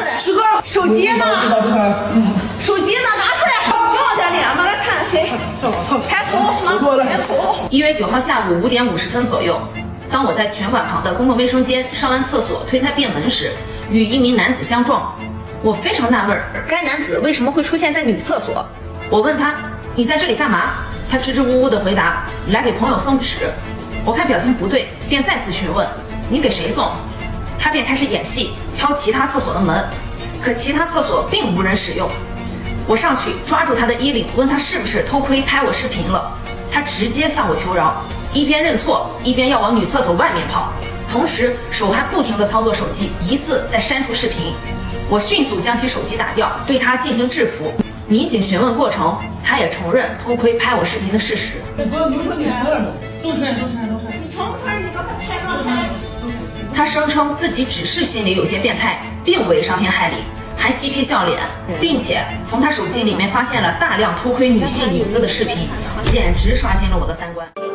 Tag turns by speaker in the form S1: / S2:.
S1: 出来。师哥，手机呢？手机呢？拿出来！不要再脸了，来看谁？抬头，妈，抬头。
S2: 一月九号下午五点五十分左右，当我在拳馆旁的公共卫生间上完厕所推开便门时，与一名男子相撞。我非常纳闷，该男子为什么会出现在女厕所？我问他：“你在这里干嘛？”他支支吾吾的回答：“来给朋友送纸。”我看表情不对，便再次询问：“你给谁送？”他便开始演戏，敲其他厕所的门，可其他厕所并无人使用。我上去抓住他的衣领，问他是不是偷窥拍我视频了。他直接向我求饶，一边认错，一边要往女厕所外面跑，同时手还不停地操作手机，疑似在删除视频。我迅速将其手机打掉，对他进行制服。民警询问过程，他也承认偷窥拍我视频的事实。
S3: 你说你都承认，都承认，都承认。
S1: 你承不承认？你刚才拍了？
S2: 他声称自己只是心里有些变态，并未伤天害理，还嬉皮笑脸，并且从他手机里面发现了大量偷窥女性隐私的视频，简直刷新了我的三观。